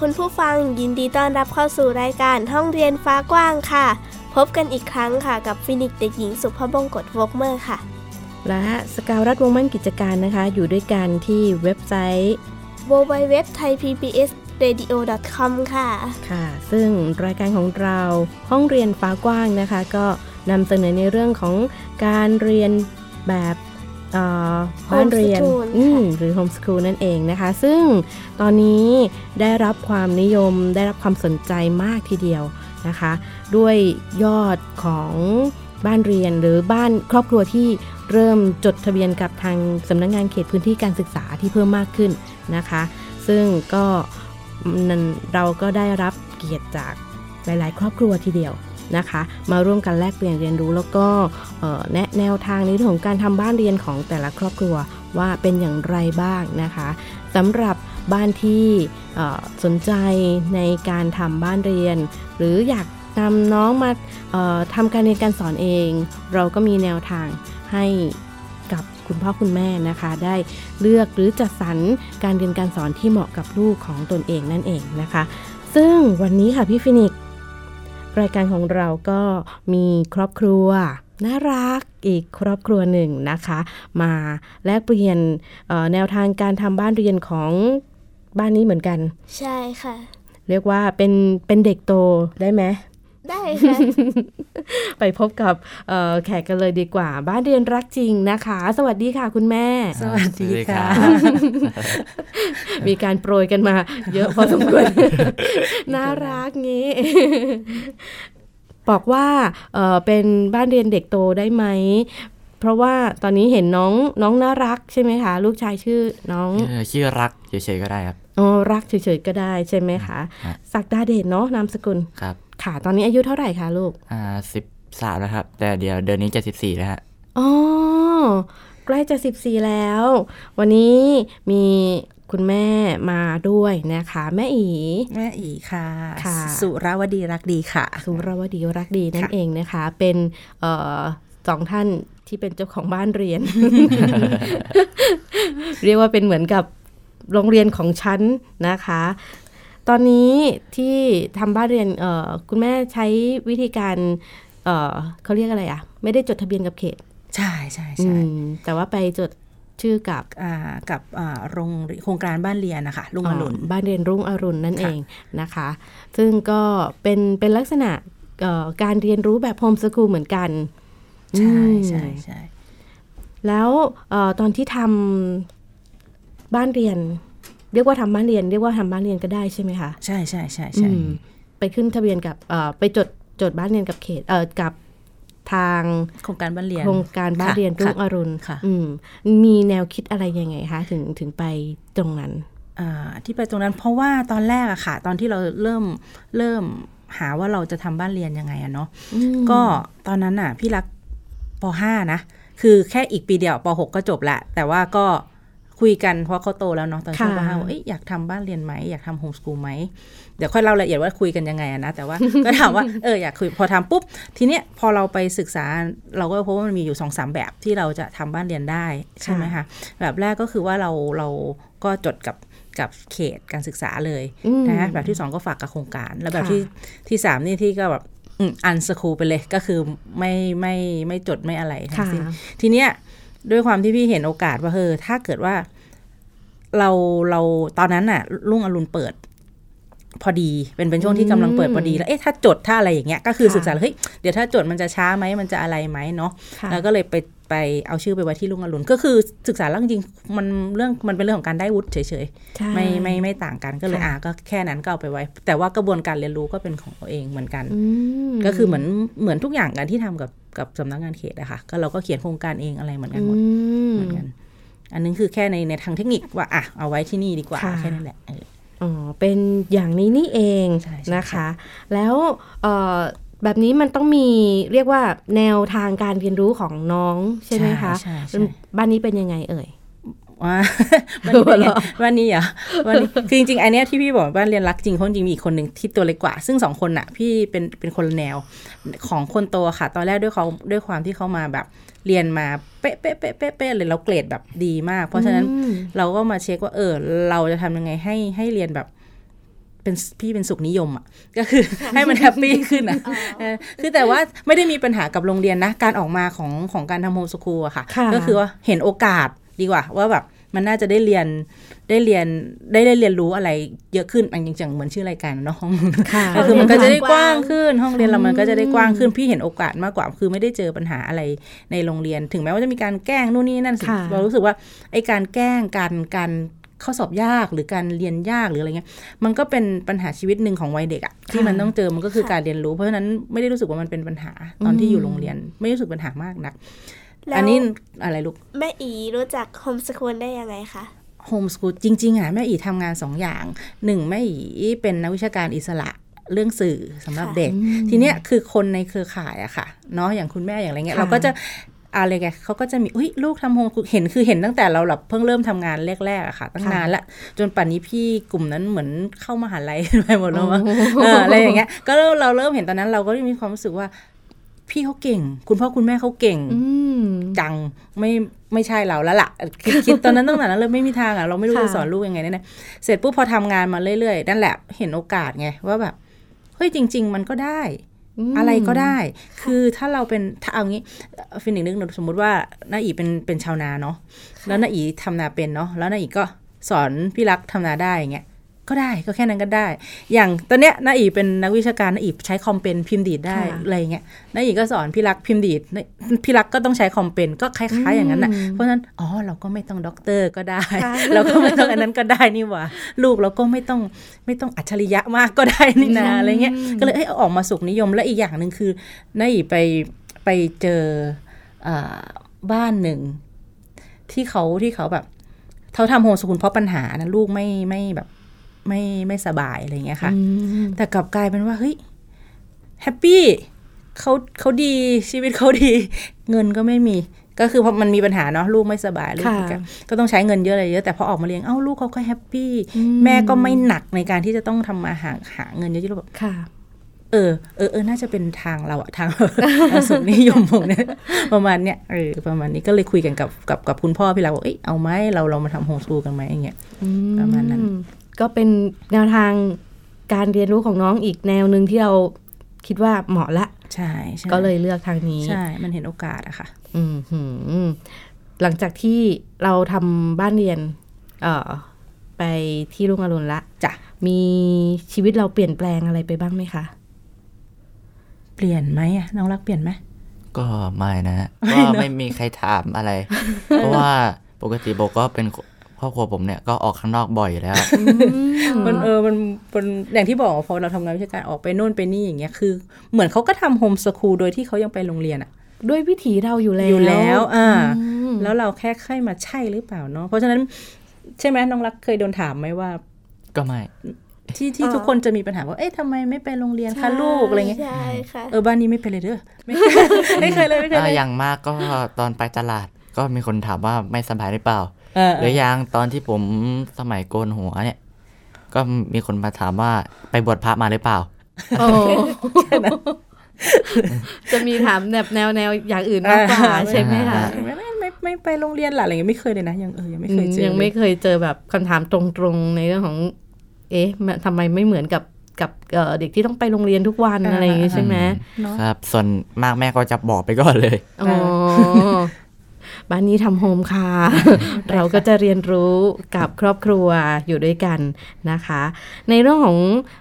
ค่ะคุณผู้ฟังยินดีต้อนรับเข้าสู่รายการห้องเรียนฟ้ากว้างค่ะ พบกันอีกครั้งค่ะกับฟินิกเด็กหญิงสุภบงกตวกเมอร์ค่ะ และสกาวรัฐวงมั่นกิจการนะคะ อยู่ด้วยกันที่เว็บไซต์ www thai pbs radio com ค่ะ ค่ะ ซึ่งรายการของเราห้องเรียนฟ้ากว้างนะคะ ก็นำเสนอในเรื่องของการเรียนแบบ บ้านเรียนหรือโฮมสคูลนั่นเองนะคะ ซึ่งตอนนี้ได้รับความนิยมได้รับความสนใจมากทีเดียวนะคะ ด้วยยอดของบ้านเรียนหรือบ้านครอบครัวที่เริ่มจดทะเบียนกับทางสำนักงงานเขตพื้นที่การศึกษาที่เพิ่มมากขึ้นนะคะ ซึ่งก็เราก็ได้รับเกียรติจากหลาย ๆ ครอบครัวทีเดียว นะคะ มาร่วมกันแลกเปลี่ยนเรียนรู้แล้วก็แนะแนวทางในเรื่องของการทำบ้านเรียนของแต่ละครอบครัวว่าเป็นอย่างไรบ้างนะคะสำหรับบ้านที่สนใจในการทำบ้านเรียน หรืออยากนำน้องมาทำการเรียนการสอนเอง เราก็มีแนวทางให้กับคุณพ่อคุณแม่นะคะ ได้เลือกหรือจัดสรรการเรียนการสอนที่เหมาะกับลูกของตนเองนั่นเองนะคะ ซึ่งวันนี้ค่ะพี่ฟินิก รายการของเราก็มีครอบครัวน่ารักอีกครอบครัวหนึ่งนะคะ มาแลกเปลี่ยนแนวทางการทำบ้านเรียนของบ้านนี้เหมือนกัน ใช่ค่ะ เรียกว่าเป็นเป็นเด็กโตได้ไหม ได้ค่ะ ไปพบกับแขกกันเลยดีกว่า บ้านเรียนรักจริงนะคะ สวัสดีค่ะคุณแม่ สวัสดีค่ะ มีการโปรยกันมา เยอะพอสมควร น่ารักงี้บอกว่าเเป็นบ้านเรียนเด็กโตได้ไหม เพราะว่าตอนนี้เห็นน้องน้องน่ารักใช่ไหมคะ ลูกชายชื่อน้องชื่อรักเฉยๆก็ได้ครับอ๋อรักเฉยๆก็ได้ใช่ไหมคะ ศักดาเดชเนาะนามสกุลครับ ค่ะ ตอนนี้อายุเท่าไหร่คะลูก อ่าสิบสามแล้วครับ แต่เดี๋ยวเดือนนี้จะสิบสี่แล้วฮะอ๋อใกล้จะสิบสี่แล้ว วันนี้มีคุณแม่มาด้วยนะคะ แม่อีแม่อีค่ะค่ะสุรวดีรักดีค่ะ สุรวดีรักดีนั่นเองนะคะ เป็นเอ่อสองท่านที่เป็นเจ้าของบ้านเรียน เรียกว่าเป็นเหมือนกับโรงเรียนของฉันนะคะ ตอนนี้ที่ทำบ้านเรียนคุณแม่ใช้วิธีการเเขาเรียกอะไรอะไม่ได้จดทะเบียนกับเขต ใช่ใช่ใช่แต่ว่าไปจดชื่อกับกับโรงโครงการบ้านเรียนนะคะรุ่งอรุณบ้านเรียนรุ่งอรุณนั่นเองนะคะ ซึ่งก็เป็นเป็นลักษณะการเรียนรู้แบบโฮมสกูลเหมือนกัน ใช่ใช่ใช่แล้วตอนที่ทำบ้านเรียน เรียกว่าทำบ้านเรียน เรียกว่าทำบ้านเรียนก็ได้ใช่ไหมคะใช่ใช่ใช่ใช่ไปขึ้นทะเบียนกับไปจดจดบ้านเรียนกับเขตเออกับทางโครงการบ้านเรียนโครงการบ้านเรียนรุ่งอรุณค่ะมีแนวคิดอะไรยังไงคะถึงถึงไปตรงนั้นที่ไปตรงนั้นเพราะว่าตอนแรกอะค่ะ ตอนที่เราเริ่มเริ่มหาว่าเราจะทำบ้านเรียนยังไงอะเนาะก็ตอนนั้นอะพี่รักป .5 นะคือแค่อีกปีเดียวป .6 ก็จบละแต่ว่าก็ คุยกันเพราะเขาโตแล้วเนาะตอนช่วงปห้าว่าอยากทำบ้านเรียนไหมอยากทำโฮมสกูลไหมเดี๋ยวค่อยเล่าละเอียดว่าคุยกันยังไงนะแต่ว่าก็ถามว่าเอออยากคุยพอทำปุ๊บ ทีเนี้ยพอเราไปศึกษาเราก็พบว่ามันมีอยู่สองสามแบบที่เราจะทำบ้านเรียนได้ใช่ไหมคะแบบแรกก็คือว่าเราเราก็จดกับกับเขตการศึกษาเลยนะแบบที่สองก็ฝากกับโครงการ แล้วแบบที่ที่สามนี่ที่ก็แบบอันสคูลไปเลยก็คือไม่ไม่ไม่จดไม่อะไรทั้งสิ้นทีเนี้ยด้วยความที่พี่เห็นโอกาสว่าเออถ้าเกิดว่า เราเราตอนนั้นน่ะลุงอรุณเปิด พอดีเป็นเป็นช่วงที่กำลังเปิดพอดีแล้วเอ๊ะถ้าจดถ้าอะไรอย่างเงี้ยก็คือค่ะศึกษาแล้วเฮ้ยเดี๋ยวถ้าจดมันจะช้าไหมมันจะอะไรไหมเนาะค่ะแล้วก็เลยไปไปเอาชื่อไปไว้ที่ลุงอรุณก็คือศึกษาแล้วจริงๆมันเรื่องมันเป็นเรื่องของการได้วุฒิเฉยใช่ๆไม่ไม่ไม่ต่างกันก็เลยค่ะอ่าก็แค่นั้นก็เอาไปไว้ แต่ว่ากระบวนการเรียนรู้ก็เป็นของตัวเองเหมือนกันอืมก็คือเหมือนเหมือนทุกอย่างกันที่ทำกับกับสำนักงานเขตอะค่ะก็เราก็เขียนโครงการเองอะไรเหมือนกันหมดอืมเหมือนกัน อันนึงคือแค่ในในทางเทคนิคว่าอะเอาไว้ที่นี่ดีกว่าค่ะแค่นั้นแหละเอออ๋อเป็นอย่างนี้นี่เองใช่ใช่นะคะ แล้วเอ่อแบบนี้มันต้องมีเรียกว่าแนวทางการเรียนรู้ของน้องใช่ไหมคะใช่ใช่บ้านนี้เป็นยังไงเอ่ย ว่าวันนี้เป็นไงเหรอวันนี้เหรอวันนี้คือจริงๆอันเนี้ยที่พี่บอกว่าเรียนรักจริงเพราะจริงๆมีอีกคนหนึ่งที่ตัวเล็กกว่า ซึ่งสองคนน่ะ พี่เป็นเป็นคนละแนวของคนโตค่ะ ตอนแรกด้วยเขาด้วยความที่เขามาแบบเรียนมาเป๊ะเป๊ะเป๊ะเป๊ะเป๊ะเลยแล้วเกรดแบบดีมาก เพราะฉะนั้นอืมเราก็มาเช็คว่าเออ เราจะทำยังไงให้ให้เรียนแบบเป็นพี่เป็นสุขนิยมอะก็คือให้มันแฮปปี้ขึ้นอะเออคือแต่ว่าไม่ได้มีปัญหากับโรงเรียนนะ การออกมาของของการทำโฮมสคูลอะค่ะค่ะ ก็คือว่าเห็นโอกาสดีกว่า ว่าแบบมันน่าจะได้เรียนได้เรียนได้ได้เรียนรู้อะไรเยอะขึ้นอันจริงๆเหมือนชื่อรายการเนาะค่ะก็คือมันก็จะได้กกว้าว้างงขึ้น ห้องเรียนเรามันก็จะได้กว้างขึ้นพี่เห็นโอกาสมากกว่า คือไม่ได้เจอปัญหาอะไรในโรงเรียน ถึงแม้ว่าจะมีการแกล้งนู่นนี่นั่นสิค่ะเรารู้สึกว่าไอ้การแกล้งการการข้อสอบยากหรือการเรียนยากหรืออะไรเงี้ย มันก็เป็นปัญหาชีวิตหนึ่งของวัยเด็กอะที่มันต้องเจอมันก็คือการเรียนรู้ เพราะฉะนั้นไม่ได้รู้สึกว่ามันเป็นปัญหาตอนที่อยู่โรงเรียน ไม่รู้สึกปัญหามากนักแล้ว อันนี้อะไรลูก แม่อีรู้จักโฮมสคูลได้ยังไงคะโฮมสกูลจริง ๆอะแม่อีทำงานสองอย่างหนึ่งแม่อีเป็นนักวิชาการอิสระเรื่องสื่อสำหรับค่ะเด็ก ทีเนี้ยคือคนในเครือข่ายอะค่ะเนาะอย่างคุณแม่อย่างไรเงี้ยค่ะเราก็จะอะไรแกเขาก็จะมีอุ้ยลูกทำโฮมสกูลเห็นคือเห็นตั้งแต่เราแบบเพิ่งเริ่มทำงานแรกๆอะค่ะ ตั้งนานละจนป่านนี้พี่กลุ่มนั้นเหมือนเข้ามหาลัยไปหมดแล้วมั้งเอออะไรอย่างเงี้ยก็เราเราเริ่มเห็นตอนนั้นเราก็มีความรู้สึกว่า พี่เขาเก่ง คุณพ่อคุณแม่เขาเก่งอืมจังไม่ไม่ใช่เราแล้วล่ะคิดคิดตอนนั้นตั้งแต่นั้นเลยไม่มีทางอะเราไม่รู้ค่ะจะสอนลูกยังไงแน่ๆเสร็จปุ๊บพอทำงานมาเรื่อยๆนั่นแหละเห็นโอกาสไงว่าแบบเฮ้ยจริง ๆ มันก็ได้มอะไรก็ได้ คือถ้าเราเป็นถ้าเอางี้ฟินิกนึกหนูสมมุติว่าน้าอีเป็นเป็นชาวนาเนาะแล้วน้าอีทำนาเป็นเนาะแล้วน้าอีก็สอนพี่รักทำนาได้อย่างเงี้ย ก็ได้ก็แค่นั้นก็ได้ อย่างตอนเนี้ยน้าอีเป็นนักวิชาการน้าอีใช้คอมเป็นพิมพ์ดีดได้ค่ะอะไรอย่างเงี้ยน้าอีก็สอนพี่รักพิมพ์ดีดน้าพี่รักก็ต้องใช้คอมเป็นก็คล้ายๆอย่างนั้นน่ะเพราะฉะนั้นอ๋อเราก็ไม่ต้องด็อกเตอร์ก็ได้ค่ะเราก็ไม่ต้องอันนั้นก็ได้นี่หว่าลูกเราก็ไม่ต้องไม่ต้องอัจฉริยะมากก็ได้นี่นาอะไรเงี้ยก็เลยเอ้ยเอาออกมาสุขนิยมและอีกอย่างหนึ่งคือน้าอีไปไปเจออ่าบ้านหนึ่งที่เขาที่เขาแบบเขาทำโฮมสกูลเพราะปัญหานะลูกไม่ไม่แบบ ไม่ไม่สบายอะไรเงี้ยค่ะอืมแต่กลับกลายเป็นว่าเฮ้ย happy เขาเขาดีชีวิตเขาดี เงินก็ไม่มีก็คือพอมันมีปัญหาเนาะลูกไม่สบายลูกค่ะก็ก็ต้องใช้เงินเยอะอะไรเยอะแต่พอออกมาเลี้ยงเอ้าลูกเขาก็ happy แม่ก็ไม่หนักในการที่จะต้องทำมาหาหาเงินเยอะๆแบบค่ะเออเออเออน่าจะเป็นทางเราอะทางทางสุขนิยมของเนี่ยประมาณเนี้ยเออประมาณนี้ก็เลยคุยกันกับกับกับคุณพ่อพี่เราบอกเอ้ยเอาไหมเราเรามาทำ homeschool กันไหมอย่างเงี้ยประมาณนั้นอื ก็เป็นแนวทางการเรียนรู้ของน้องอีกแนวหนึ่งที่เราคิดว่าเหมาะละ ใช่ใช่ก็เลยเลือกทางนี้ ใช่ มันเห็นโอกาสอะค่ะอืมหืมหลังจากที่เราทำบ้านเรียน เอ่อ ไปที่รุ่งอรุณละจ้ะมีชีวิตเราเปลี่ยนแปลงอะไรไปบ้างไหมคะ เปลี่ยนไหมอะน้องรักเปลี่ยนไหมก็ไม่นะฮะก็ไม่มีใครถามอะไร เพราะว่าปกติโบก็เป็น ครอบครัวผมเนี่ยก็ออกข้างนอกบ่อยอยู่แล้ว มันเออมันมันอย่างที่บอกอะพอเราทำงานวิชาการออกไปโน่นไปนี่อย่างเงี้ยคือ เหมือนเขาก็ทำโฮมสคูลโดยที่เขายังไปโรงเรียนอะด้วยวิถีเราอยู่แล้วอยู่แล้วอ่าอืมแล้วเราแค่ค่อยมาใช่หรือเปล่าเนาะเพราะฉะนั้นใช่ไหมน้องรักเคยโดนถามไหมว่า ก็ไม่ที่ที่อ๋อทุกคนจะมีปัญหาว่า เอ๊ะทำไมไม่ไปโรงเรียนคะลูกอะไรเงี้ยใช่ค่ะเออบ้านนี้ไม่เป็นเลยเด้อไม่ไม่เคยเลยไม่เคยอ่าเลยอย่างมากก็ตอนไปตลาดก็มีคนถามว่าไม่สบายหรือเปล่าเออ หรือยังตอนที่ผมสมัยโกนหัวเนี่ย ก็มีคนมาถามว่าไปบวชพระมาหรือเปล่าโอ้จะมีถามแบบแนวแนวอย่างอื่นมากกว่าใช่ไหมคะไม่ไม่ไม่ไม่ไปโรงเรียนหล่ะอะไรเงี้ยไม่เคยเลยนะยังเออยังไม่เคยเจอยังไม่เลยเคยเจอแบบคำถามตรงๆในเรื่องของ เอ๊ะมันทำไมไม่เหมือนกับกับเอ่อเด็กที่ต้องไปโรงเรียนทุกวันอะไรอย่างงี้ใช่ไหมเนาะครับ ส่วนมากแม่ก็จะบอกไปก่อนเลยอ๋อ บ้านนี้ทำโฮมค่ะ เราก็จะเรียนรู้กับครอบครัวอยู่ด้วยกันนะคะ ในเรื่องของ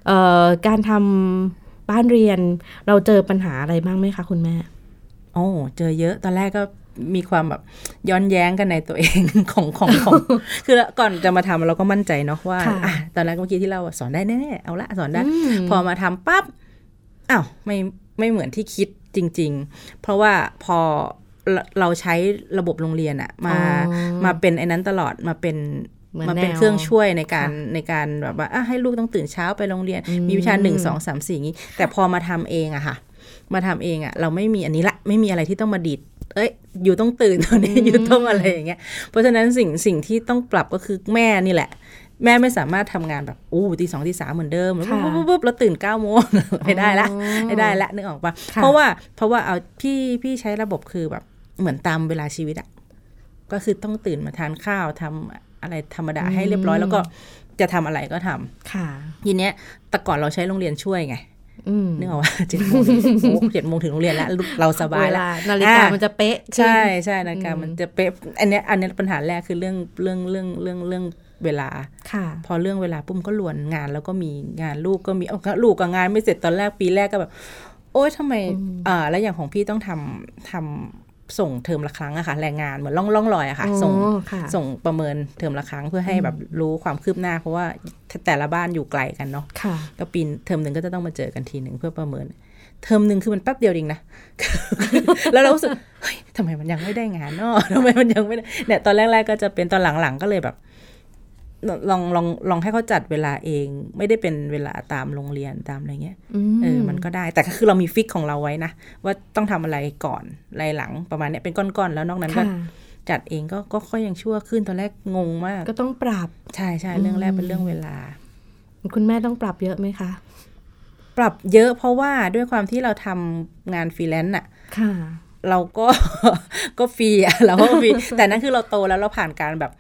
ออการทำบ้านเรียน เราเจอปัญหาอะไรบ้างไหมคะคุณแม่โอ้เจอเยอะตอนแรกก็มีความแบบย้อนแย้งกันในตัวเองของของของ คือก่อนจะมาทำเราก็มั่นใจเนาะว่าค่ะอะตอนแรกเมื่อกี้ที่เราสอนได้แน่ๆเอาละสอนได้อืมพอมาทำปั๊บอ้าวไม่ไม่เหมือนที่คิดจริง ๆ เพราะว่าพอ เราเราใช้ระบบโรงเรียนอะมาอ๋อมาเป็นไอ้นั้นตลอดมาเป็นเหมือนมาเป็นแนวเครื่องช่วยในการค่ะในการแบบว่าอะให้ลูกต้องตื่นเช้าไปโรงเรียนอืมมีวิชาหนึ่งสองสามสี่อย่างนี้ แต่พอมาทำเองอะค่ะ มาทำเองอะเราไม่มีอันนี้ละไม่มีอะไรที่ต้องมาดีดเอ้ย อยู่ต้องตื่นตอนนี้อยู่ต้องอะไรอย่างเงี้ยเพราะฉะนั้นสิ่งสิ่งที่ต้องปรับก็คือแม่นี่แหละ แม่ไม่สามารถทำงานแบบอู้ตีสองตีสามเหมือนเดิมค่ะปุ๊บปุ๊บปุ๊บแล้วตื่นเก้าโมงไม่ได้ละอ๋อไม่ได้ละนึกออกปะค่ะเพราะว่าเพราะว่าเอาพี่พี่ใช้ระบบคือแบบ เหมือนตามเวลาชีวิตอะก็คือต้องตื่นมาทานข้าวทำอะไรธรรมดาให้เรียบร้อยแล้วก็จะทำอะไรก็ทำค่ะทีเนี้ยแต่ก่อนเราใช้โรงเรียนช่วยไงอืมนึกออกว่าเจ็ดโมงโอ้เจ็ดโมงถึงโรงเรียนแล้ว เราสบายเวแล้วลานาฬิกาอะมันจะเป๊ะขึ้นใช่ใช่นาฬิกามันจะเป๊ะ อันเนี้ยอันเนี้ยปัญหาแรกคือเรื่องเรื่องเรื่องเรื่องเรื่องเวลาค่ะ พอเรื่องเวลาปุ๊บก็ลวนงานแล้วก็มีงานลูกก็มีเอาก็ลูกกับงานไม่เสร็จตอนแรกปีแรกก็แบบ โอ๊ยทำไมอ่าแล้วอย่างของพี่ต้องทำทำ ส่งเทอมละครั้งอะค่ะแรงงานเหมือนล่องล่องลอยอะค่ะอ๋อส่งค่ะส่งประเมินเทอมละครั้งเพื่อให้แบบรู้ความคืบหน้า เพราะว่าแต่ละบ้านอยู่ไกลกันเนาะค่ะก็ปีนเทอมหนึ่งก็จะต้องมาเจอกันทีหนึ่งเพื่อประเมินเทอมหนึ่งคือมันแป๊บเดียวเองนะ แล้วเรารู้สึกเฮ้ยทำไมมันยังไม่ได้งานเนาะทำไมมันยังไม่ได้เนี่ยตอนแรกๆก็จะเป็นตอนหลังๆก็เลยแบบ ลองลองลองให้เขาจัดเวลาเอง ไม่ได้เป็นเวลาตามโรงเรียนตามอะไรเงี้ยอืมเออมันก็ได้แต่ก็คือเรามีฟิกของเราไว้นะว่าต้องทำอะไรก่อนอะไรหลังประมาณเนี้ยเป็นก้อนๆแล้วนอกนั้นก็ค่ะจัดเองก็ก็ค่อยยังชั่วขึ้นตอนแรกงงมาก ก็ต้องปรับใช่ใช่เรื่องแรกเป็นเรื่องเวลา คุณแม่ต้องปรับเยอะไหมคะ ปรับเยอะเพราะว่าด้วยความที่เราทำงานฟรีแลนซ์อะค่ะเราก็ก็ฟรีอะเราก็ฟรีแต่นั่นคือเราโตแล้วเราผ่านการแบบ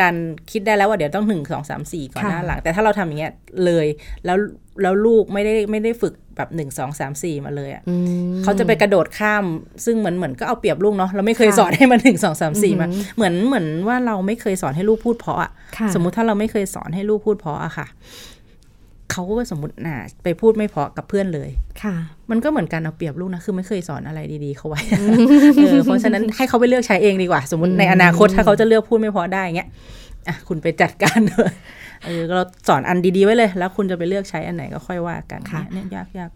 การคิดได้แล้วว่าเดี๋ยวต้องหนึ่งสองสามสี่ก่อนค่ะหน้าหลัง แต่ถ้าเราทำอย่างเงี้ยเลยแล้วแล้วลูกไม่ได้ไม่ได้ฝึกแบบหนึ่งสองสามสี่มาเลยอะอืมเขาจะไปกระโดดข้าม ซึ่งเหมือนเหมือนก็เอาเปรียบลูกเนาะเราไม่เคยค่ะสอนให้มันหนึ่งสองสามสี่มาอือหือเหมือนเหมือนว่าเราไม่เคยสอนให้ลูกพูดเพราะอะค่ะสมมุติถ้าเราไม่เคยสอนให้ลูกพูดเพราะอะค่ะ เขาก็สมมติน่ะไปพูดไม่เพราะกับเพื่อนเลยค่ะ มันก็เหมือนการเอาเปรียบลูกนะ คือไม่เคยสอนอะไรดีๆเขาไว้เออเพราะฉะนั้นให้เขาไปเลือกใช้เองดีกว่า สมมติในอนาคตถ้าเขาจะเลือกพูดไม่เพอได้เงี้ยอะคุณไปจัดการเลยเออเราสอนอันดีๆไว้เลย แล้วคุณจะไปเลือกใช้อันไหนก็ค่อยว่ากันค่ะเนี่ยยากยาก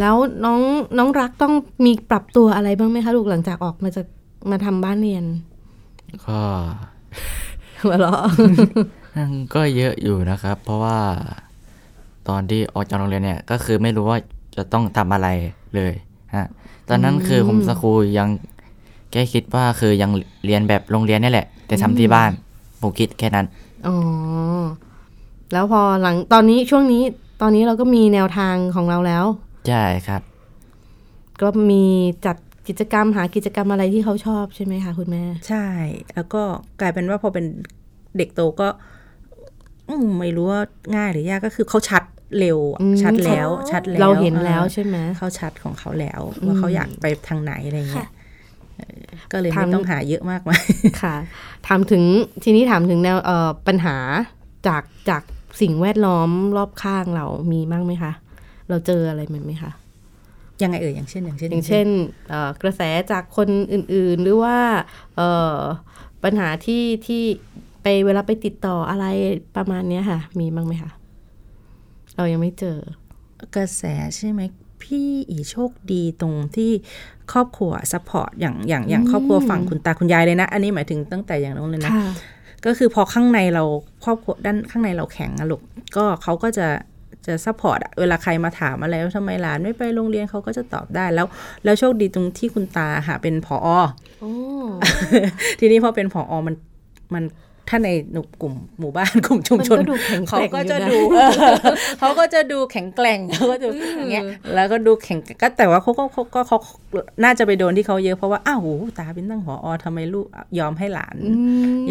แล้วน้องน้องรักต้องมีปรับตัวอะไรบ้างไหมคะลูกหลังจากออกมาจากมาทำบ้านเรียน ก็หัวเราะนั่นก็เยอะอยู่นะครับ เพราะว่า ตอนที่ออกจากโรงเรียนเนี่ยก็คือไม่รู้ว่าจะต้องทำอะไรเลยฮะตอนนั้นคือผมสครูยังแค่คิดว่าคือยังเรียนแบบโรงเรียนนี่แหละ แต่ทำที่บ้าน ผมคิดแค่นั้นอ๋อแล้วพอหลังตอนนี้ช่วงนี้ตอนนี้เราก็มีแนวทางของเราแล้ว ใช่ครับ ก็มีจัดกิจกรรมหากิจกรรมอะไรที่เขาชอบใช่ไหมคะคุณแม่ ใช่ แล้วก็กลายเป็นว่าพอเป็นเด็กโตก็อืม ไม่รู้ว่าง่ายหรือยากก็คือเขาชัดเร็วอะอืมชัดแล้วชัดแล้วเราเห็นแล้วออใช่ไหมเขาชัดของเขาแล้ว ว่าเขาอยากไปทางไหนอะไรเงี้ยค่ะเออก็เลยถาไม่มต้องหาเยอะมากมายค่ะ ถามถึงทีนี้ถามถึงแนวเอ่อปัญหาจากจากสิ่งแวดล้อมรอบข้างเรามีบ้างไหมคะ เราเจออะไรไหมคะยังไงเอ่ยอย่างเช่นอย่างเช่น อย่างเช่นเอ่อกระแสจากคนอื่น ๆ หรือว่าเอ่อปัญหาที่ที่ ไปเวลาไปติดต่ออะไรประมาณเนี้ยค่ะ มีบ้างไหมคะเรายังไม่เจอ กระแสใช่ไหมพี่อีโชคดีตรงที่ครอบครัว support อย่างอย่างอย่างครอบครัวฝั่งคุณตาคุณยายเลยนะ อันนี้หมายถึงตั้งแต่อย่างนู้นเลยนะค่ะก็คือพอข้างในเราครอบครัวด้านข้างในเราแข็งอะลูกก็เขาก็จะจะ support อะเวลาใครมาถามอะไรว่าทำไมหลานไม่ไปโรงเรียนเขาก็จะตอบได้แล้ว แล้วโชคดีตรงที่คุณตาค่ะเป็นผอโอ้ทีนี้พอเป็นผอมันมัน ถ้าในกลุ่มหมู่บ้านกลุ่มชุมชนมันก็ดูแข็งแกเขาร่งก็อยู่จะนะดูเออเขาก็จะดูแข็งแกร่งเขาก็จะอย่างเงี้ยแล้วก็ดูแข็งก็แต่ว่าเขาก็เขาก็เขาน่าจะไปโดนที่เขาเยอะเพราะว่าอ้าวโหตาเป็นตั้งผอทำไมลูกยอมให้หลาน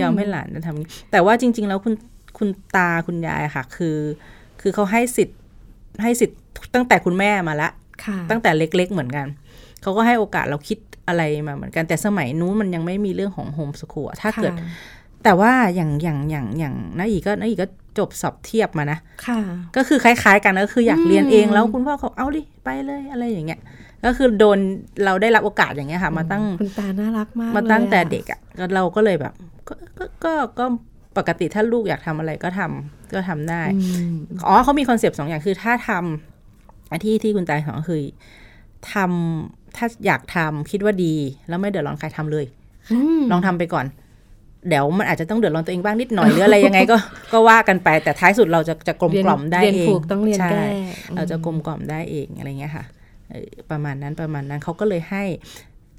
ยอมให้หลานทำนี้แต่ว่าจริง ๆ แล้วคุณคุณตาคุณยายอะค่ะ คือ คือเขาให้สิทธิ์ให้สิทธิ์ตั้งแต่คุณแม่มาละค่ะตั้งแต่เล็ก ๆ เหมือนกันเขาก็ให้โอกาสเราคิดอะไรมาเหมือนกันแต่สมัยนู้นมันยังไม่มีเรื่องของโฮมสคูลถ้าเกิดค่ะ แต่ว่าอย่างอย่างอย่างอย่างน้าอีก็น้าอีก็จบสอบเทียบมานะค่ะ ก็คือคล้าย ๆ กันก็คืออยากอืมเรียนเองแล้วคุณพ่อเขาเอาดิไปเลยอะไรอย่างเงี้ยก็คือโดนเราได้รับโอกาสอย่างเงี้ยค่ะ มาตั้งคุณตาน่ารักมากมาตั้งลยอะแต่เด็กอะก็เราก็เลยแบบก็ก็ก็ก็ปกติถ้าลูกอยากทำอะไรก็ทำก็ทำได้อืมอ๋อเขามีคอนเซปต์สองอย่างคือถ้าทำอันที่ที่คุณตายสอนก็คือทำถ้าอยากทำคิดว่าดี แล้วไม่เดือดร้อนใครทำเลยอืมลองทำไปก่อน เดี๋ยวมันอาจจะต้องเดือดร้อนตัวเองบ้างนิดหน่อยหรืออะไรยังไงก็ก็ว่ากันไป แต่ท้ายสุดเราจะจะกลมกล่อมได้เรียนเองผูกต้องเรียนใช่แก้เราจะกลมกล่อมได้เองอะไรเงี้ยค่ะเออประมาณนั้นประมาณนั้นเขาก็เลยให้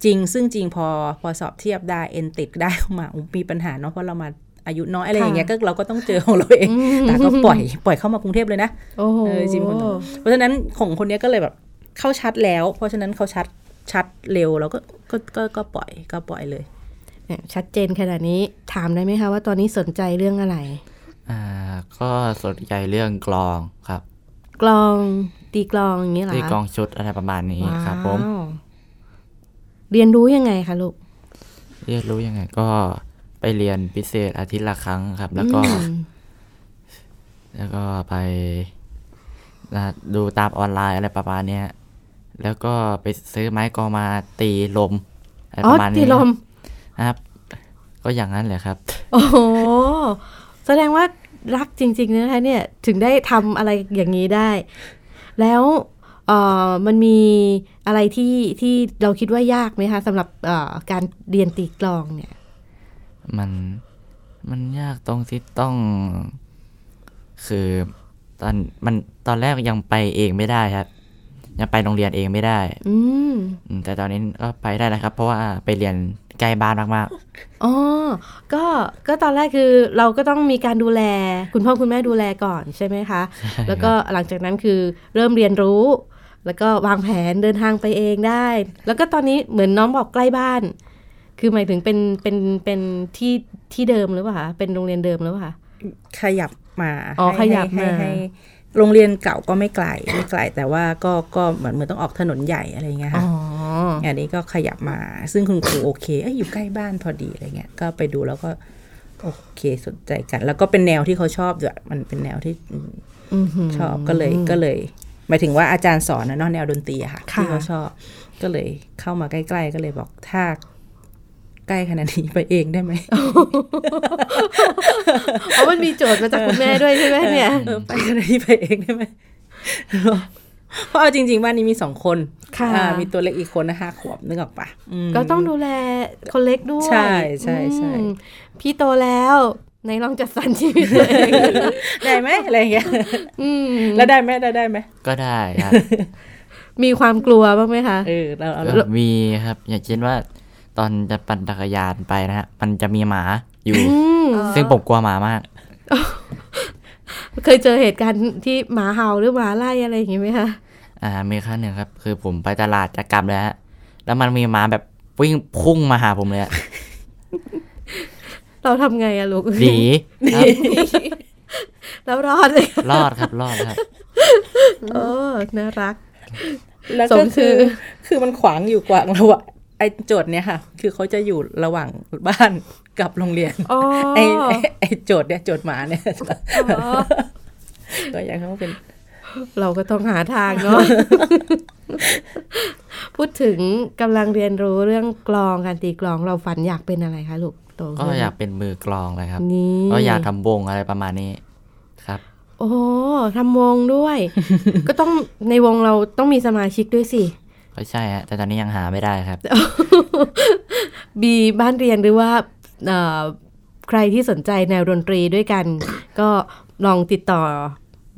จริง ซึ่งจริงพอพอสอบเทียบได้เอ็นติดได้เข้ามาอุ๊ยมีปัญหาเนาะเพราะเรามาอายุน้อยอะไรอย่างเงี้ยก็เราก็ต้องเจอของเราเองแต่ก็ปล่อยปล่อยเข้ามากรุงเทพเลยนะโอ้โหเออจริงคนนั้นเพราะฉะนั้นของคนเนี้ยก็เลยแบบเข้าชัดแล้ว เพราะฉะนั้นเขาชัดชัดเร็วแล้วก็ก็ก็ก็ปล่อยก็ปล่อยเลย เนี่ยชัดเจนขนาดนี้ถามได้ไหมคะว่าตอนนี้สนใจเรื่องอะไร อ่า ก็สนใจเรื่องกลองครับ กลองตีกลองอย่างนี้เหรอที่คะกลองชุดอะไรประมาณนี้ครับผมว้าวเรียนรู้ยังไงคะลูก เรียนรู้ยังไง ก็ไปเรียนพิเศษอาทิตย์ละครั้งครับ แล้วก็อืมแล้วก็ไปนะดูตามออนไลน์อะไรประมาณเนี้ยแล้วก็ไปซื้อไม้กลองมาตีลมอะไรอ๋ปอระมาณตีนี้ลม ครับ ก็อย่างนั้นแหละครับ โอ้โหแสดงว่ารักจริง ๆ นะคะเนี่ยถึงได้ทำอะไรอย่างนี้ได้ แล้วเอ่อมันมีอะไรที่ที่เราคิดว่ายากไหมคะสำหรับเอ่อการเรียนตีกลองเนี่ย มันมันยากตรงที่ต้อง คือตอนมันตอนแรกยังไปเองไม่ได้ครับ ยังไปโรงเรียนเองไม่ได้ อืมอืมแต่ตอนนี้ก็ไปได้แล้วครับ เพราะว่าไปเรียนใกล้บ้านมากอ๋อ ก็ ก็ตอนแรกคือเราก็ต้องมีการดูแล คุณพ่อคุณแม่ดูแลก่อนใช่ไหมคะ แล้วก็หลังจากนั้นคือเริ่มเรียนรู้ แล้วก็วางแผนเดินทางไปเองได้ แล้วก็ตอนนี้เหมือนน้องบอกใกล้บ้าน คือหมายถึงเป็น เป็น เป็นที่ที่เดิมหรือเปล่าคะ เป็นโรงเรียนเดิมหรือเปล่าคะ ขยับมา อ๋อให้ขยับให้มาให้ให้ โรงเรียนเก่าก็ไม่ไกลไม่ไกล แต่ว่าก็ก็เหมือนเหมือนต้องออกถนนใหญ่อะไรเงี้ยอ๋ค่ะออันนี้ก็ขยับมา ซึ่งคุณครูโอเคเอ้ยอยู่ใกล้บ้านพอดีอะไรเงี้ยก็ไปดูแล้วก็โอเคสนใจกัน แล้วก็เป็นแนวที่เขาชอบด้วยมันเป็นแนวที่อืมอือหือชอบก็เลยก็เลยหมายถึงว่าอาจารย์สอนนะเนอะแนวดนตรีอะค่ะค่ะที่เขาชอบ ก็เลยเข้ามาใกล้ ๆ ก็เลยบอกถ้าใก ล้ขนาดนี้ไปเองได้ไหมอ๋อมันมีโจทย์มาจากคุณแม่ด้วยใช่ไหมเนี่ยเออไปขนาดนี้ไปเองได้ไหมเพราะเอาจริงๆบ้านนี้มีสองคนค่ะอ่ามีตัวเล็กอีกคนนะห้าขวบนึกออกปะอืมก็ต้องดูแลคนเล็กด้วย ใช่ใช่ใช่อืมพี่โตแล้วในลองจัดสรรชีวิตตัวเองได้ไหมอะไรอย่างเงี้ยอืมแล้วได้ไหมได้ได้ไหมๆก็ได้ครับมีความกลัวบ้างไหมคะเออเราเราก็มีครับ อย่างเช่นว่า ตอนจะปั่นจักรยานไปนะฮะ มันจะมีหมาอยู่อืมซึ่งผมกลัวหมามาก เคยเจอเหตุการณ์ที่หมาเห่าหรือหมาไล่อะไรอย่างงี้ไหมคะอ่ามีครั้งหนึ่งครับ คือผมไปตลาดจะกลับแล้วฮะแล้วมันมีหมาแบบวิ่งพุ่งมาหาผมเลยอะเราทำไงอะลูกหนีครับแล้วรอดเลยรอดครับรอดครับโอ้น่ารักแล้วสก็มชื่คืออคือมันขวางอยู่กวางระหว่างไอ้โจทย์เนี้ยค่ะ คือเขาจะอยู่ระหว่างบ้านกับโรงเรียนอ๋อไอ้ไอ้ไอ้โจทย์เนี่ยโจทย์หมาเนี่ยอ๋อก็อยากให้เขาเป็น เราก็ต้องหาทางเนาะพูดถึงกำลังเรียนรู้เรื่องกลองการตีกลองเราฝันอยากเป็นอะไรคะลูกโตก็ขึ้นอยากเป็นมือกลองเลยครับนี่ก็อยากทำวงอะไรประมาณนี้ครับ โอ้ทำวงด้วย ก็ต้องในวงเราต้องมีสมาชิกด้วยสิ ก็ใช่ฮะแต่ตอนนี้ยังหาไม่ได้ครับมีบ้านเรียนหรือว่าเอ่อใครที่สนใจแนวดนตรีด้วยกัน ก็ลองติดต่อ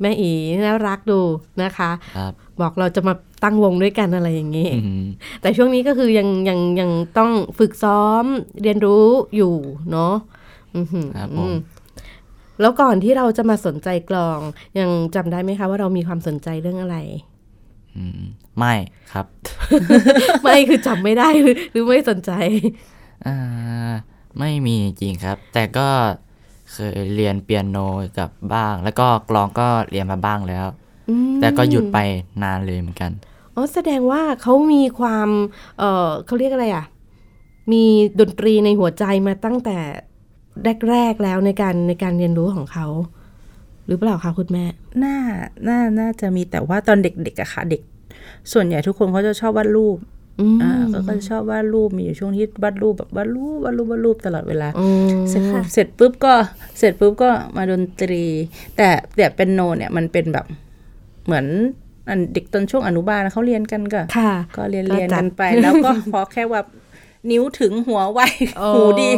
แม่อีน่ารักดูนะคะครับบอกเราจะมาตั้งวงด้วยกันอะไรอย่างนี้อืมแต่ช่วงนี้ก็คือยังยังยังต้องฝึกซ้อมเรียนรู้อยู่เนาะอือหือครับผมแล้วก่อนที่เราจะมาสนใจกลองยังจำได้ไหมคะว่าเรามีความสนใจเรื่องอะไรอืม ไม่ครับ ไม่คือจำไม่ได้หรือหรือไม่สนใจอ่าไม่มีจริงครับ แต่ก็เคยเรียนเปียโนกับบ้าง แล้วก็กลองก็เรียนมาบ้างแล้วอืมแต่ก็หยุดไปนานเลยเหมือนกันอ๋อแสดงว่าเขามีความ เออเขาเรียกอะไรอะ มีดนตรีในหัวใจมาตั้งแต่แรก ๆแล้วในการในการเรียนรู้ของเขา หรือเปล่าคะคุณแม่ น่า น่า น่าจะมีแต่ว่าตอนเด็กๆอะค่ะ เด็ก ส่วนใหญ่ทุกคนเขาจะชอบวาดรูปอืมอ่าเขาก็จะชอบวาดรูปมีอยู่ช่วงที่วาดรูปแบบวาดรูปวาดรูปวาดรูปตลอดเวลาอืมเสร็จเสร็จปุ๊บก็เสร็จปุ๊บก็มาดนตรี แต่แต่เป็นโนเนี่ยมันเป็นแบบเหมือนอันเด็กตอนช่วงอนุบาลเขาเรียนกันก็ค่ะก็เรียนก็เรียนจัดกันไป แล้วก็พอแค่ว่า นิ้วถึงหัวไวโอ้หูดี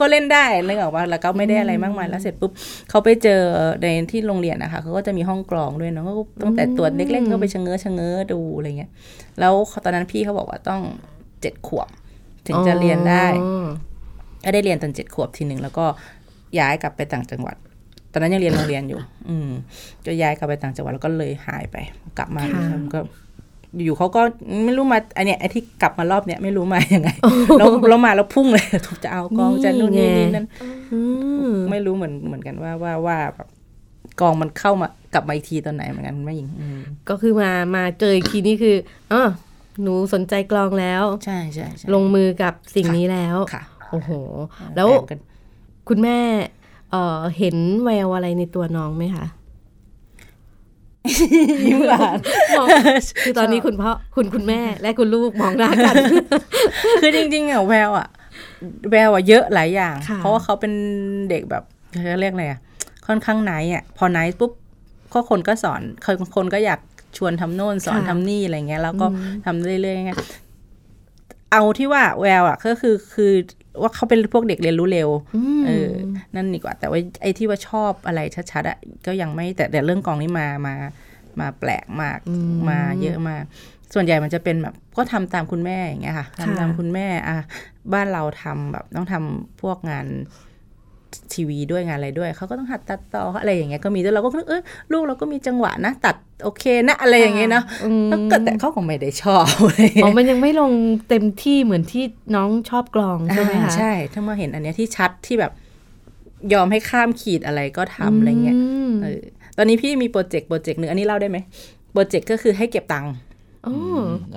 ก็เล่นได้เลยบอกว่าแล้วก็ไม่ได้อะไรมากมายแล้วเสร็จปุ๊บเขาไปเจอในที่โรงเรียนนะคะเขาก็จะมีห้องกลองด้วยเนาะก็ตั้งแต่ตัวเล็กๆก็ไปชะเง้อชะเง้อดูอะไรเงี้ยแล้วตอนนั้นพี่เขาบอกว่าต้องเจ็ดขวบ ถึงจะเรียนได้อ๋อก็ได้เรียนตอนเจ็ดขวบทีหนึ่งแล้วก็ย้ายกลับไปต่างจังหวัด ตอนนั้นยังเรียนโรงเรียนอยู่ อืมก็ย้ายกลับไปต่างจังหวัดแล้วก็เลยหายไป กลับมาก็ อยู่เขาก็ไม่รู้มาอันเนี้ยไอ้ที่กลับมารอบเนี้ยไม่รู้มาอย่างไงแล้วแล้วมาแล้วพุ่งเลยถูกจะเอากองจะนู่นนี่นี่นั่นอืมไม่รู้เหมือนเหมือนกันว่าว่าว่าแบบกองมันเข้ามากลับมาอีกทีตอนไหนเหมือนกันแม่หญิงอืมก็คือมามาเจออีกทีนี่คืออ๋อหนูสนใจกลองแล้ว ใช่ใช่ใช่ลงมือกับสิ่งนี้แล้วค่ะโอ้โห แล้วต่างกันคุณแม่เอ่อเห็นแววอะไรในตัวน้องไหมคะ ยิ้มหวานมองคือตอนนี้คุณพ่อคุณคุณแม่และคุณลูกมองหน้ากัน คือจริงๆอะแววอะแววอะเยอะหลายอย่างค่ะเพราะว่าเขาเป็นเด็กแบบเขาเรียกอะไรอะค่อนข้างไนท์อะพอไนท์ปุ๊บก็คนก็สอนคนคนก็อยากชวนทำโน่นสอนทำนี่อะไรเงี้ยแล้วก็ทำเรื่อยๆไงเอาที่ว่าแววอะก็คือคือ ว่าเขาเป็นพวกเด็กเรียนรู้เร็วมเออนั่นดีกว่า แต่ว่าไอ้ที่ว่าชอบอะไรชัดๆอะก็ยังไม่แต่แต่เรื่องกองนี้มามามาแปลกมากอืมมาเยอะมาก ส่วนใหญ่มันจะเป็นแบบก็ทำตามคุณแม่อย่างเงี้ยค่ะค่ะทำตามคุณแม่อะบ้านเราทำแบบต้องทำพวกงาน ทีวีด้วยงานอะไรด้วย เขาก็ต้องหัดตัดต่ออะไรอย่างเงี้ยก็มีด้วยเราก็นึกเออลูกเราก็มีจังหวะนะ ตัดโอเคนะอะไรอย่างเงี้ยเนาะอืมแล้วก็แต่เขาก็ไม่ได้ชอบอะไรอย่างอ๋อเงี้ยมันยังไม่ลงเต็มที่เหมือนที่น้องชอบกลองใช่ไหมอ่าคะใช่ถ้ามาเห็นอันเนี้ยที่ชัดที่แบบยอมให้ข้ามขีดอะไรก็ทำอะไรเงี้ยมเออตอนนี้พี่มีโปรเจกต์โปรเจกต์หนึ่งอันนี้เล่าได้ไหมโปรเจกต์ก็คือให้เก็บตังค์อ๋อ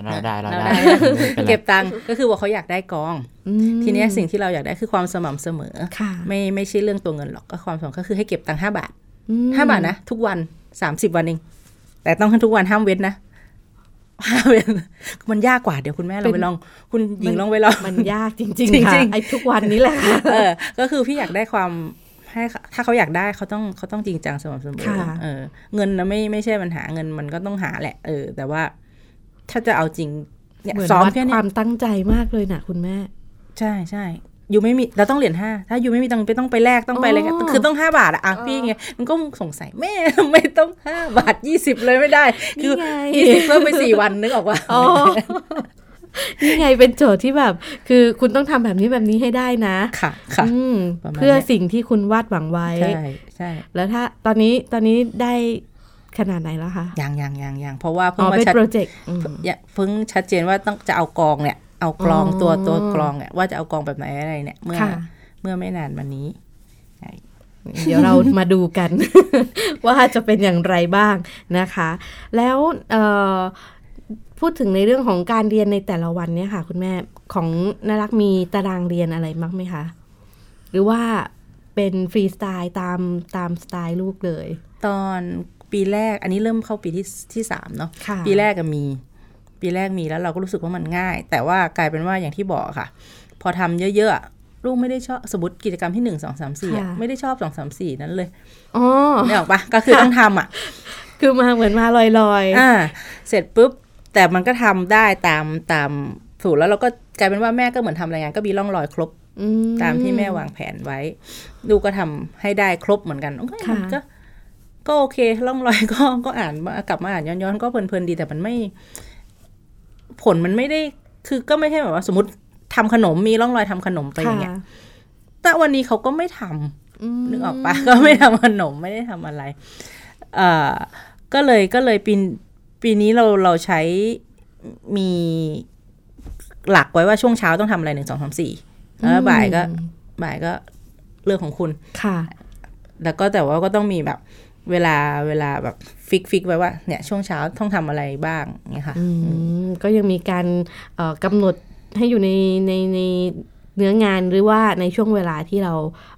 เราได้เราเราได้ได้ไม่เป็นไรเก็บตังค์ก็คือว่าเขาอยากได้กองอืมทีเนี้ยสิ่งที่เราอยากได้คือความสม่ำเสมอค่ะไม่ไม่ใช่เรื่องตัวเงินหรอกก็ความสม่ำก็คือให้เก็บตังค์ห้าบาทอืมห้าบาทนะ ทุกวันสามสิบวันเอง แต่ต้องให้ทุกวันห้ามเว้นนะห้ามเว้นมันยากกว่าเดี๋ยวคุณแม่ลองไปลอง คุณหญิงลองไปลองมันยากจริงจริๆงๆค่ะไอ้ทุกวันนี้แหละค่ะเออ ก็คือพี่อยากได้ความให้ถ้าเขาอยากได้เขาต้องเขาต้องจริงจังสม่ำเสมอค่ะเออ เงินนะไม่ไม่ใช่ปัญหาเงินมันก็ต้องหาแหละ เออ แต่ว่า ถ้าจะเอาจริงเนี่ยเหมือนซ้อมวัดแค่คเนี้วายมตั้งใจมากเลยนะคุณแม่ ใช่ใช่อยู่ไม่มีเราต้องเหรียญห้าถ้าอยู่ไม่มีตังค์ไปต้องไปแลกต้องไปอะไรกันอ๋อคือต้องห้าบาทอะอะพี่ไงมันก็สงสัยแม่ทำไม่ต้องห้าบาทยี่สิบเลยไม่ได้ คือนี่ไงยี่สิบเพิ่มไปสี่วันนึกออกว่าอ๋อนี่ไงเป็นโจทย์ที่แบบ คือคุณต้องทำแบบนี้แบบนี้ให้ได้นะ ค่ะค่ะอืมประมาณเพื่อเนี้ยสิ่งที่คุณวาดหวังไว้ ใช่ใช่แล้วถ้าตอนนี้ตอนนี้ได้ ขนาดไหนแล้วคะยังยังยังยังเพราะว่าเพิ่อ๋งอมาเป็นชัดโปรเจกต์อืมอย่าเพิ่งชัดเจนว่าต้องจะเอากองเนี่ย เอากลองอ๋อตัวตัวกลองเนี่ยว่าจะเอากลองแบบไหนอะไรเนี่ยเมื่อค่ะเมื่อไม่นานมานี้เดี๋ยวเรามาดูกัน ว่าจะเป็นอย่างไรบ้างนะคะ แล้วเอ่อพูดถึงในเรื่องของการเรียนในแต่ละวันเนี่ยค่ะ คุณแม่ของนารักมีตารางเรียนอะไรบ้างไหมคะ หรือว่าเป็นฟรีสไตล์ตามตามสไตล์ลูกเลย ตอน ปีแรกอันนี้เริ่มเข้าปีที่ที่สามเนาะค่ะปีแรกก็มี ปีแรกมีแล้วเราก็รู้สึกว่ามันง่าย แต่ว่ากลายเป็นว่าอย่างที่บอกค่ะ พอทำเยอะๆอะลูกไม่ได้ชอบสมมติกิจกรรมที่หนึ่งสองสามสี่อะค่ะไม่ได้ชอบสองสามสี่นั้นเลยอ๋อไม่ออกปะก็คือต้องทำอะ คือมาเหมือนมาลอยๆอ่าเสร็จปุ๊บแต่มันก็ทำได้ตามตามสูตรแล้วเราก็กลายเป็นว่าแม่ก็เหมือนทำรายงานก็มีร่องรอยครบอืตามที่แม่วางแผนไว้ ลูกก็ทำให้ได้ครบเหมือนกันโอเคค่ะมันก็ ก็โอเคร่องรอยก็ก็อ่านมากลับมาอ่านย้อนๆก็เพลินๆดีแต่มันไม่ ผลมันไม่ได้ คือก็ไม่ใช่แบบว่า สมมติทำขนมมีร่องรอยทำขนมไปอย่างเงี้ยค่ะแต่วันนี้เขาก็ไม่ทำมนึกออกปะก็ไม่ทำขนมไม่ได้ทำอะไรเอ่อก็เลยก็เลยปีปีนี้เราเราใช้มีหลักไว้ว่าช่วงเช้าต้องทำอะไรหนึ่งสองสามสี่แล้วบ่ายก็บ่ายก็เรื่องของคุณค่ะ แล้วก็แต่ว่าก็ต้องมีแบบ เวลาเวลาแบบฟิกฟิกไว้ว่าเนี่ยช่วงเช้าต้องทำอะไรบ้างเนี่ยค่ะอืมก็ยังมีการเอ่อกำหนดให้อยู่ในในในเนื้องานหรือว่าในช่วงเวลาที่เรา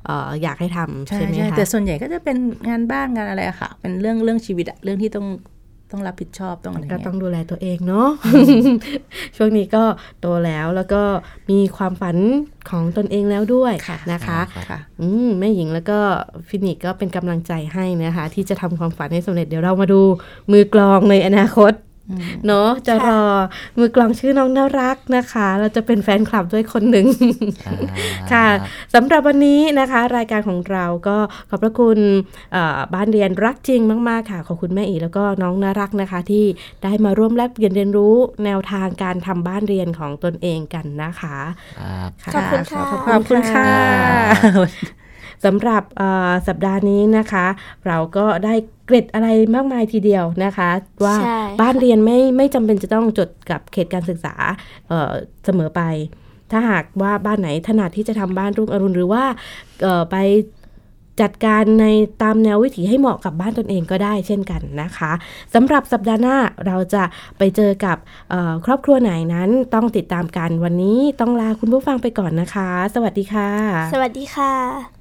เอออยากให้ทำใช่ใช่ไหมใช่คะแต่ส่วนใหญ่ก็จะเป็นงานบ้านงานอะไรอะค่ะ เป็นเรื่องเรื่องชีวิตอะเรื่องที่ต้อง ต้องรับผิดชอบต้องอะไรก็เงี้ยต้องดูแลตัวเองเนาะช่วงนี้ก็โตแล้วแล้วก็มีความฝันของตนเองแล้วด้วยนะคะค่ะอืมแม่หญิงแล้วก็ฟินิกก็เป็นกำลังใจให้นะคะ ที่จะทำความฝันให้สำเร็จเดี๋ยวเรามาดูมือกลองในอนาคต เนาะจะรอมือกลองชื่อน้องน่ารักนะคะ เราจะเป็นแฟนคลับด้วยคนหนึ่งค่ะสำหรับวันนี้นะคะ รายการของเราก็ขอบพระคุณเอ่อบ้านเรียนรักจริงมากๆค่ะ ขอบคุณแม่อีแล้วก็น้องน่ารักนะคะ ที่ได้มาร่วมแลกเปลี่ยนเรียนรู้แนวทางการทำบ้านเรียนของตนเองกันนะคะครับขอบคุณค่ะขอบคุณค่ะขอบคุณค่ะ สำหรับเอ่อสัปดาห์นี้นะคะ เราก็ได้เกร็ดอะไรมากมายทีเดียวนะคะ ว่าใช่บ้านเรียนไม่ไม่จำเป็นจะต้องจดกับเขตการศึกษาเอ่อเสมอไป ถ้าหากว่าบ้านไหนถนัดที่จะทำบ้านรุ่งอรุณหรือว่าเอ่อไปจัดการในตามแนววิถีให้เหมาะกับบ้านตนเองก็ได้เช่นกันนะคะสำหรับสัปดาห์หน้าเราจะไปเจอกับเอ่อครอบครัวไหนนั้นต้องติดตามกันวันนี้ต้องลาคุณผู้ฟังไปก่อนนะคะ สวัสดีค่ะ สวัสดีค่ะ